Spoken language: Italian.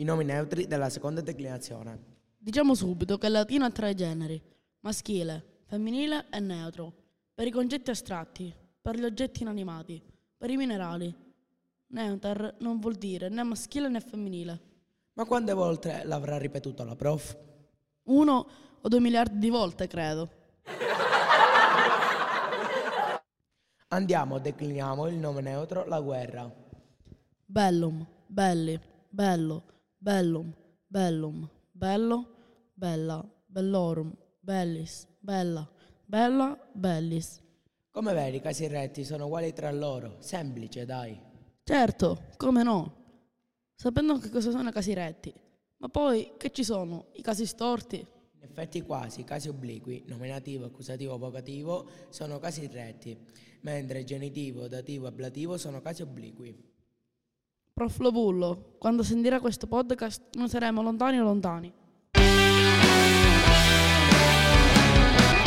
I nomi neutri della seconda declinazione. Diciamo subito che il latino ha tre generi, maschile, femminile e neutro, per i concetti astratti, per gli oggetti inanimati, per i minerali. Neuter non vuol dire né maschile né femminile. Ma quante volte l'avrà ripetuto la prof? Uno o due miliardi di volte, credo. Andiamo, decliniamo il nome neutro, la guerra. Bellum, belli, bello, bellum, bellum, bello, bella, bellorum, bellis, bella, bella, bellis. Come vedi, i casi retti sono uguali tra loro. Semplice, dai. Certo, come no? Sapendo che cosa sono i casi retti. Ma poi che ci sono? I casi storti? In effetti quasi, casi obliqui, nominativo, accusativo, vocativo, sono casi retti, mentre genitivo, dativo e ablativo sono casi obliqui. Prof Lovullo, quando sentirà questo podcast non saremo lontani o lontani.